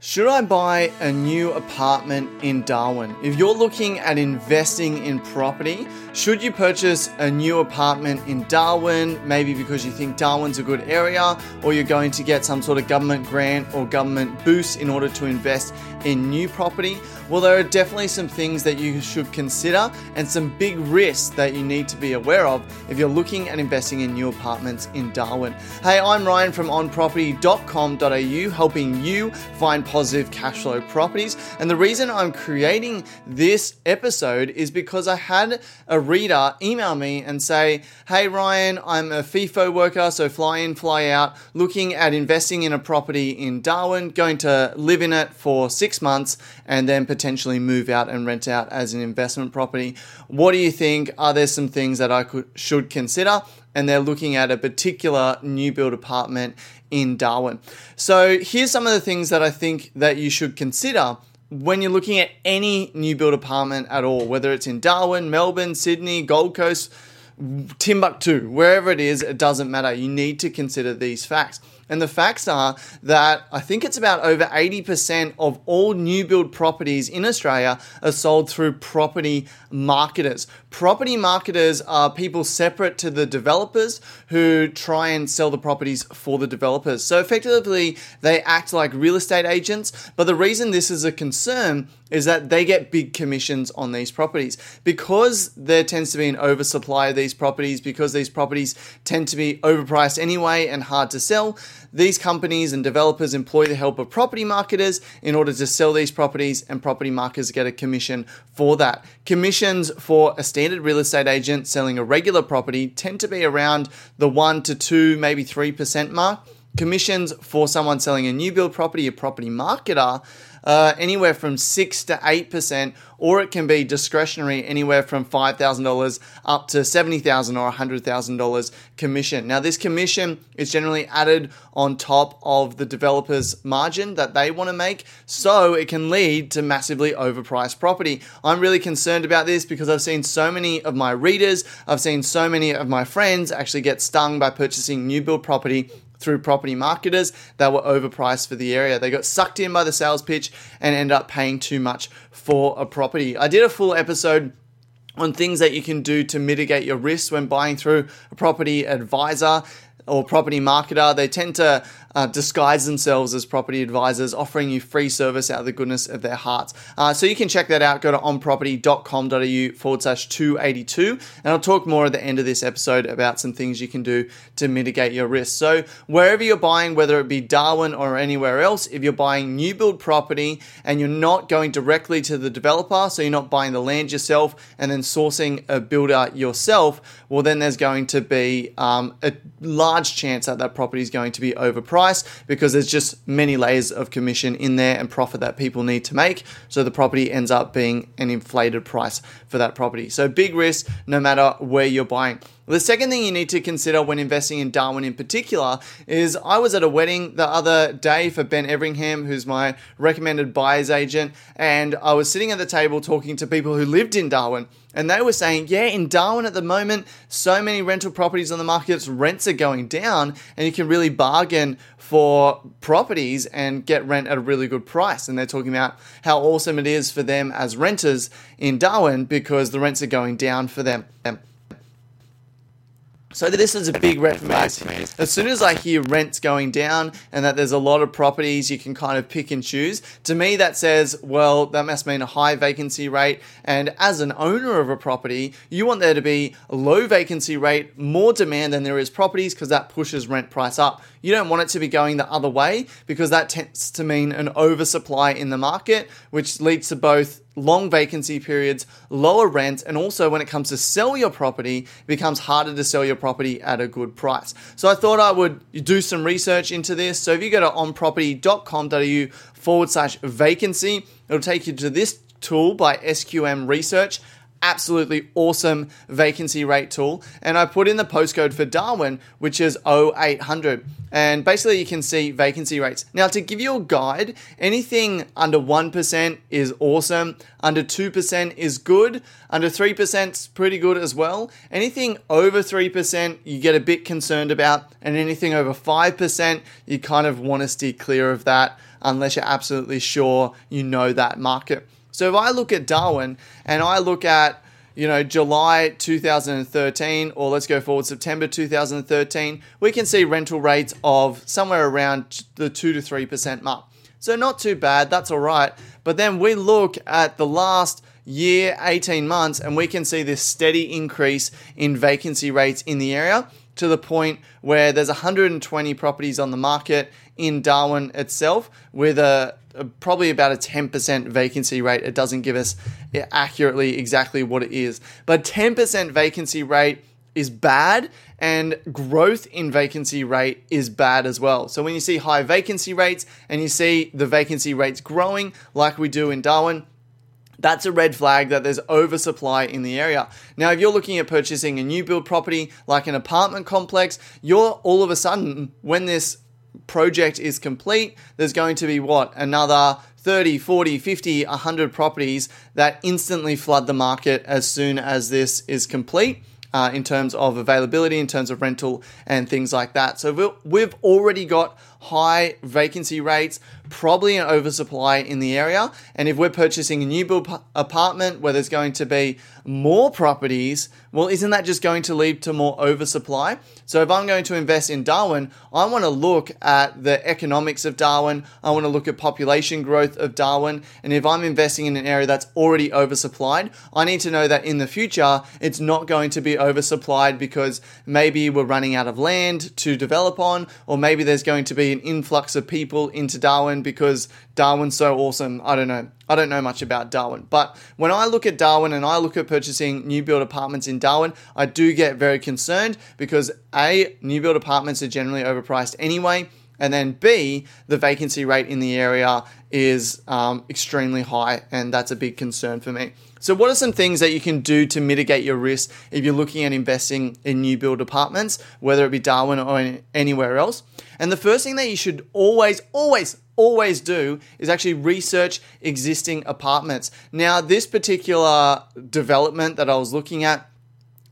Should I buy a new apartment in Darwin? If you're looking at investing in property, should you purchase a new apartment in Darwin? Maybe because you think Darwin's a good area, or you're going to get some sort of government grant or government boost in order to invest in new property? Well, there are definitely some things that you should consider and some big risks that you need to be aware of if you're looking at investing in new apartments in Darwin. Hey, I'm Ryan from onproperty.com.au, helping you find positive cash flow properties. And the reason I'm creating this episode is because I had a reader email me and say, Hey, Ryan, I'm a FIFO worker, so fly in, fly out, looking at investing in a property in Darwin, going to live in it for six months and then potentially move out and rent out as an investment property. What do you think? Are there some things that I could, should consider? And they're looking at a particular new build apartment in Darwin. So here's some of the things that I think that you should consider when you're looking at any new build apartment at all, whether it's in Darwin, Melbourne, Sydney, Gold Coast, Timbuktu, wherever it is, it doesn't matter. You need to consider these facts. And the facts are that I think it's about over 80% of all new build properties in Australia are sold through property marketers. Property marketers are people separate to the developers who try and sell the properties for the developers. So effectively, they act like real estate agents. But the reason this is a concern is that they get big commissions on these properties. Because there tends to be an oversupply of these properties, because these properties tend to be overpriced anyway and hard to sell, these companies and developers employ the help of property marketers in order to sell these properties, and property marketers get a commission for that. Commissions for a standard real estate agent selling a regular property tend to be around the 1 to 2, maybe 3% mark. Commissions for someone selling a new build property, a property marketer, uh, anywhere from 6 to 8%, or it can be discretionary anywhere from $5,000 up to $70,000 or $100,000 commission. Now, this commission is generally added on top of the developer's margin that they want to make, so it can lead to massively overpriced property. I'm really concerned about this because I've seen so many of my readers, I've seen so many of my friends actually get stung by purchasing new build property through property marketers that were overpriced for the area. They got sucked in by the sales pitch and end up paying too much for a property. I did a full episode on things that you can do to mitigate your risks when buying through a property advisor or property marketer. They tend to uh, disguise themselves as property advisors, offering you free service out of the goodness of their hearts. Uh, so you can check that out. Go to onproperty.com.au forward slash 282. And I'll talk more at the end of this episode about some things you can do to mitigate your risk. So wherever you're buying, whether it be Darwin or anywhere else, if you're buying new build property and you're not going directly to the developer, so you're not buying the land yourself and then sourcing a builder yourself, well, then there's going to be um, a large chance that that property is going to be overpriced because there's just many layers of commission in there and profit that people need to make. So the property ends up being an inflated price for that property. So big risk no matter where you're buying. The second thing you need to consider when investing in Darwin in particular is I was at a wedding the other day for Ben Everingham, who's my recommended buyer's agent, and I was sitting at the table talking to people who lived in Darwin. And they were saying, yeah, in Darwin at the moment, so many rental properties on the market, rents are going down, and you can really bargain for properties and get rent at a really good price. And they're talking about how awesome it is for them as renters in Darwin because the rents are going down for them. So this is a big red flag. As soon as I hear rents going down and that there's a lot of properties you can kind of pick and choose, to me that says, well, that must mean a high vacancy rate. And as an owner of a property, you want there to be a low vacancy rate, more demand than there is properties because that pushes rent price up. You don't want it to be going the other way because that tends to mean an oversupply in the market, which leads to both long vacancy periods, lower rent, and also when it comes to sell your property, it becomes harder to sell your property at a good price. So I thought I would do some research into this. So if you go to onproperty.com.au forward slash vacancy, it'll take you to this tool by SQM Research absolutely awesome vacancy rate tool. And I put in the postcode for Darwin, which is 0800. And basically, you can see vacancy rates. Now, to give you a guide, anything under 1% is awesome, under 2% is good, under 3% is pretty good as well. Anything over 3%, you get a bit concerned about, and anything over 5%, you kind of want to steer clear of that. unless you're absolutely sure you know that market. So if I look at Darwin and I look at you know, July 2013, or let's go forward September 2013, we can see rental rates of somewhere around the 2 to 3% mark. So, not too bad, that's all right. But then we look at the last year, 18 months, and we can see this steady increase in vacancy rates in the area to the point where there's 120 properties on the market in Darwin itself with a, a, probably about a 10% vacancy rate. It doesn't give us accurately exactly what it is, but 10% vacancy rate is bad and growth in vacancy rate is bad as well. So when you see high vacancy rates and you see the vacancy rates growing like we do in Darwin, that's a red flag that there's oversupply in the area. Now, if you're looking at purchasing a new build property like an apartment complex, you're all of a sudden, when this project is complete, there's going to be what? Another 30, 40, 50, 100 properties that instantly flood the market as soon as this is complete. Uh, in terms of availability, in terms of rental, and things like that. So we've already got high vacancy rates, probably an oversupply in the area. And if we're purchasing a new build apartment where there's going to be more properties, well, isn't that just going to lead to more oversupply? So if I'm going to invest in Darwin, I want to look at the economics of Darwin. I want to look at population growth of Darwin. And if I'm investing in an area that's already oversupplied, I need to know that in the future, it's not going to be oversupplied because maybe we're running out of land to develop on, or maybe there's going to be an influx of people into Darwin because Darwin's so awesome. I don't know. I don't know much about Darwin. But when I look at Darwin and I look at purchasing new build apartments in Darwin, I do get very concerned because A, new build apartments are generally overpriced anyway. And then B, the vacancy rate in the area is um, extremely high, and that's a big concern for me. So, what are some things that you can do to mitigate your risk if you're looking at investing in new build apartments, whether it be Darwin or anywhere else? And the first thing that you should always, always, always do is actually research existing apartments. Now, this particular development that I was looking at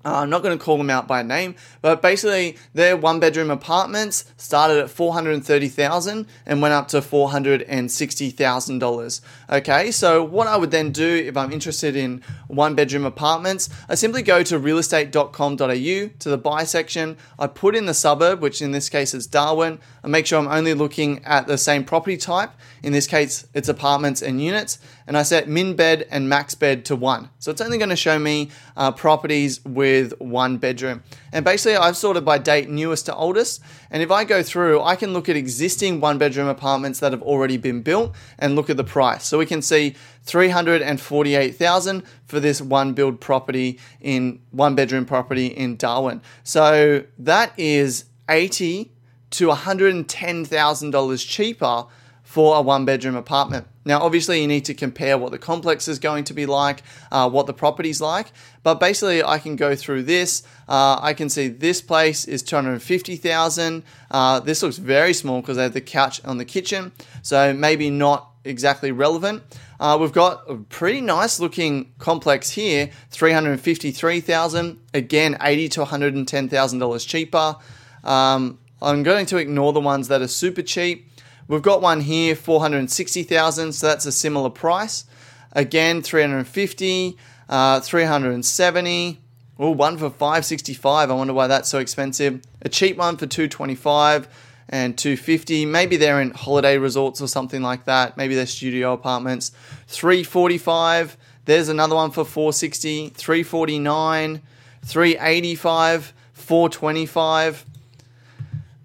uh, I'm not going to call them out by name, but basically their one bedroom apartments started at 430,000 and went up to $460,000. Okay, so what I would then do if I'm interested in one bedroom apartments, I simply go to realestate.com.au to the buy section. I put in the suburb, which in this case is Darwin. I make sure I'm only looking at the same property type. In this case, it's apartments and units. And I set min bed and max bed to one. So it's only going to show me uh, properties with one bedroom. And basically, I've sorted by date newest to oldest. And if I go through, I can look at existing one bedroom apartments that have already been built and look at the price. So we can see 348,000 for this one build property in one bedroom property in Darwin. So that is 80 to $110,000 cheaper for a one bedroom apartment. Now, obviously, you need to compare what the complex is going to be like, uh, what the property's like. But basically, I can go through this. Uh, I can see this place is 250,000. Uh, this looks very small because they have the couch on the kitchen, so maybe not exactly relevant. Uh, we've got a pretty nice looking complex here, 353,000. Again, 80 to 110,000 dollars cheaper. Um, I'm going to ignore the ones that are super cheap. We've got one here, 460,000, so that's a similar price. Again, 350, uh, 370. Oh, one for 565. I wonder why that's so expensive. A cheap one for 225 and 250. Maybe they're in holiday resorts or something like that. Maybe they're studio apartments. 345. There's another one for 460. 349. 385. 425.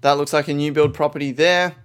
That looks like a new build property there.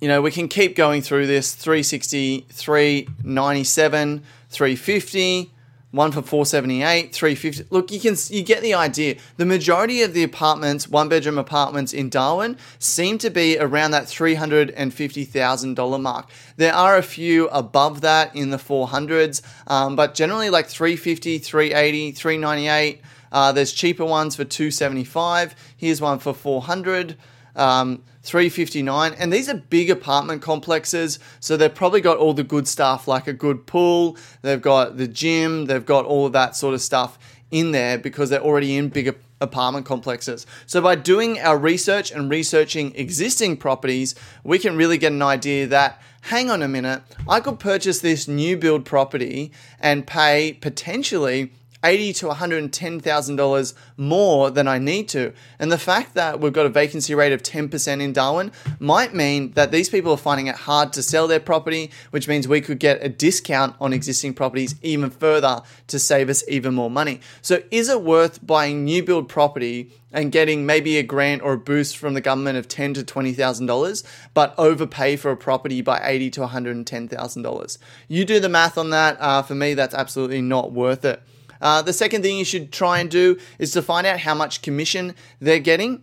You know, we can keep going through this 360, 397, 350, one for 478, 350. Look, you can you get the idea. The majority of the apartments, one bedroom apartments in Darwin, seem to be around that $350,000 mark. There are a few above that in the 400s, um, but generally like 350, 380, 398. Uh, there's cheaper ones for 275. Here's one for 400. Um, 359 and these are big apartment complexes so they've probably got all the good stuff like a good pool. They've got the gym. They've got all that sort of stuff in there because they're already in bigger apartment complexes. So, by doing our research and researching existing properties, we can really get an idea that hang on a minute, I could purchase this new build property and pay potentially eighty to one hundred and ten thousand dollars more than I need to. And the fact that we've got a vacancy rate of ten percent in Darwin might mean that these people are finding it hard to sell their property, which means we could get a discount on existing properties even further to save us even more money. So, is it worth buying new build property? and getting maybe a grant or a boost from the government of ten to twenty thousand dollars, but overpay for a property by eighty to one hundred and ten thousand dollars. You do the math on that. Uh, for me, that's absolutely not worth it. Uh, the second thing you should try and do is to find out how much commission they're getting.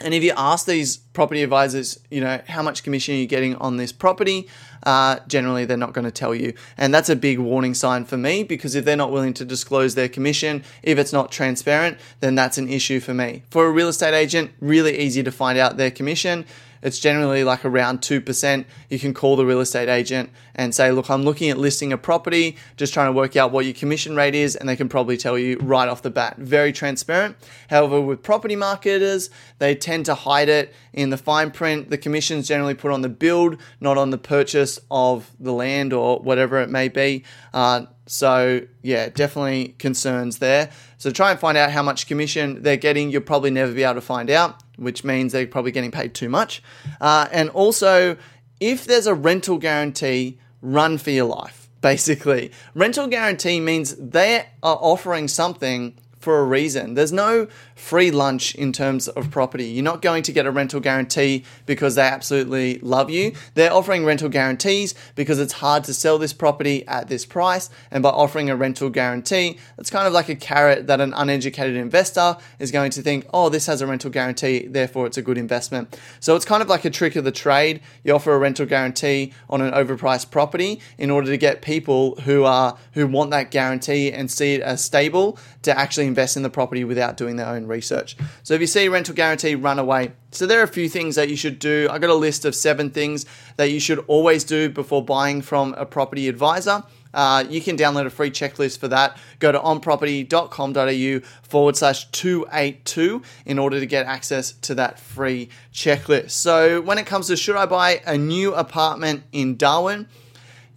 And if you ask these property advisors, you know, how much commission are you getting on this property? Uh, generally, they're not going to tell you. And that's a big warning sign for me because if they're not willing to disclose their commission, if it's not transparent, then that's an issue for me. For a real estate agent, really easy to find out their commission. It's generally like around 2%. You can call the real estate agent and say, Look, I'm looking at listing a property, just trying to work out what your commission rate is, and they can probably tell you right off the bat. Very transparent. However, with property marketers, they tend to hide it in the fine print. The commission's generally put on the build, not on the purchase of the land or whatever it may be. Uh, so, yeah, definitely concerns there. So, try and find out how much commission they're getting. You'll probably never be able to find out, which means they're probably getting paid too much. Uh, and also, if there's a rental guarantee, run for your life, basically. Rental guarantee means they are offering something for a reason. There's no free lunch in terms of property. You're not going to get a rental guarantee because they absolutely love you. They're offering rental guarantees because it's hard to sell this property at this price. And by offering a rental guarantee, it's kind of like a carrot that an uneducated investor is going to think, oh, this has a rental guarantee, therefore it's a good investment. So it's kind of like a trick of the trade. You offer a rental guarantee on an overpriced property in order to get people who are who want that guarantee and see it as stable to actually invest in the property without doing their own research. So if you see rental guarantee, run away. So there are a few things that you should do. I got a list of seven things that you should always do before buying from a property advisor. Uh, you can download a free checklist for that. Go to onproperty.com.au forward slash 282 in order to get access to that free checklist. So, when it comes to should I buy a new apartment in Darwin,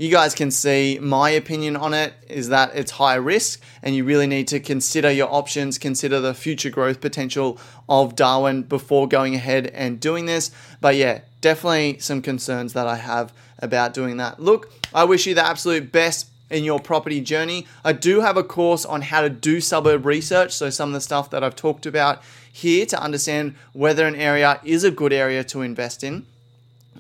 you guys can see my opinion on it is that it's high risk and you really need to consider your options, consider the future growth potential of Darwin before going ahead and doing this. But yeah, definitely some concerns that I have about doing that. Look, I wish you the absolute best in your property journey. I do have a course on how to do suburb research, so some of the stuff that I've talked about here to understand whether an area is a good area to invest in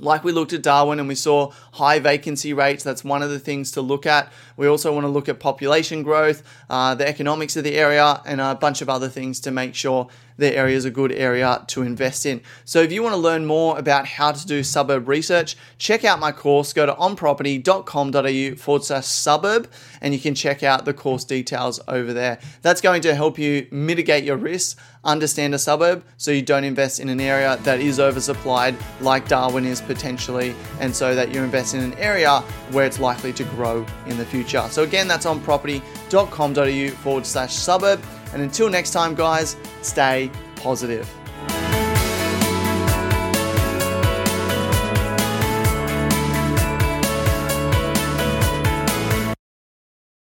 like we looked at Darwin and we saw high vacancy rates, that's one of the things to look at. We also want to look at population growth, uh, the economics of the area, and a bunch of other things to make sure the area is a good area to invest in. So if you want to learn more about how to do suburb research, check out my course. Go to onproperty.com.au forward slash suburb and you can check out the course details over there. That's going to help you mitigate your risks, understand a suburb so you don't invest in an area that is oversupplied like Darwin is potentially, and so that you invest in an area where it's likely to grow in the future. So again, that's onproperty.com.au forward slash suburb. And until next time, guys, stay positive.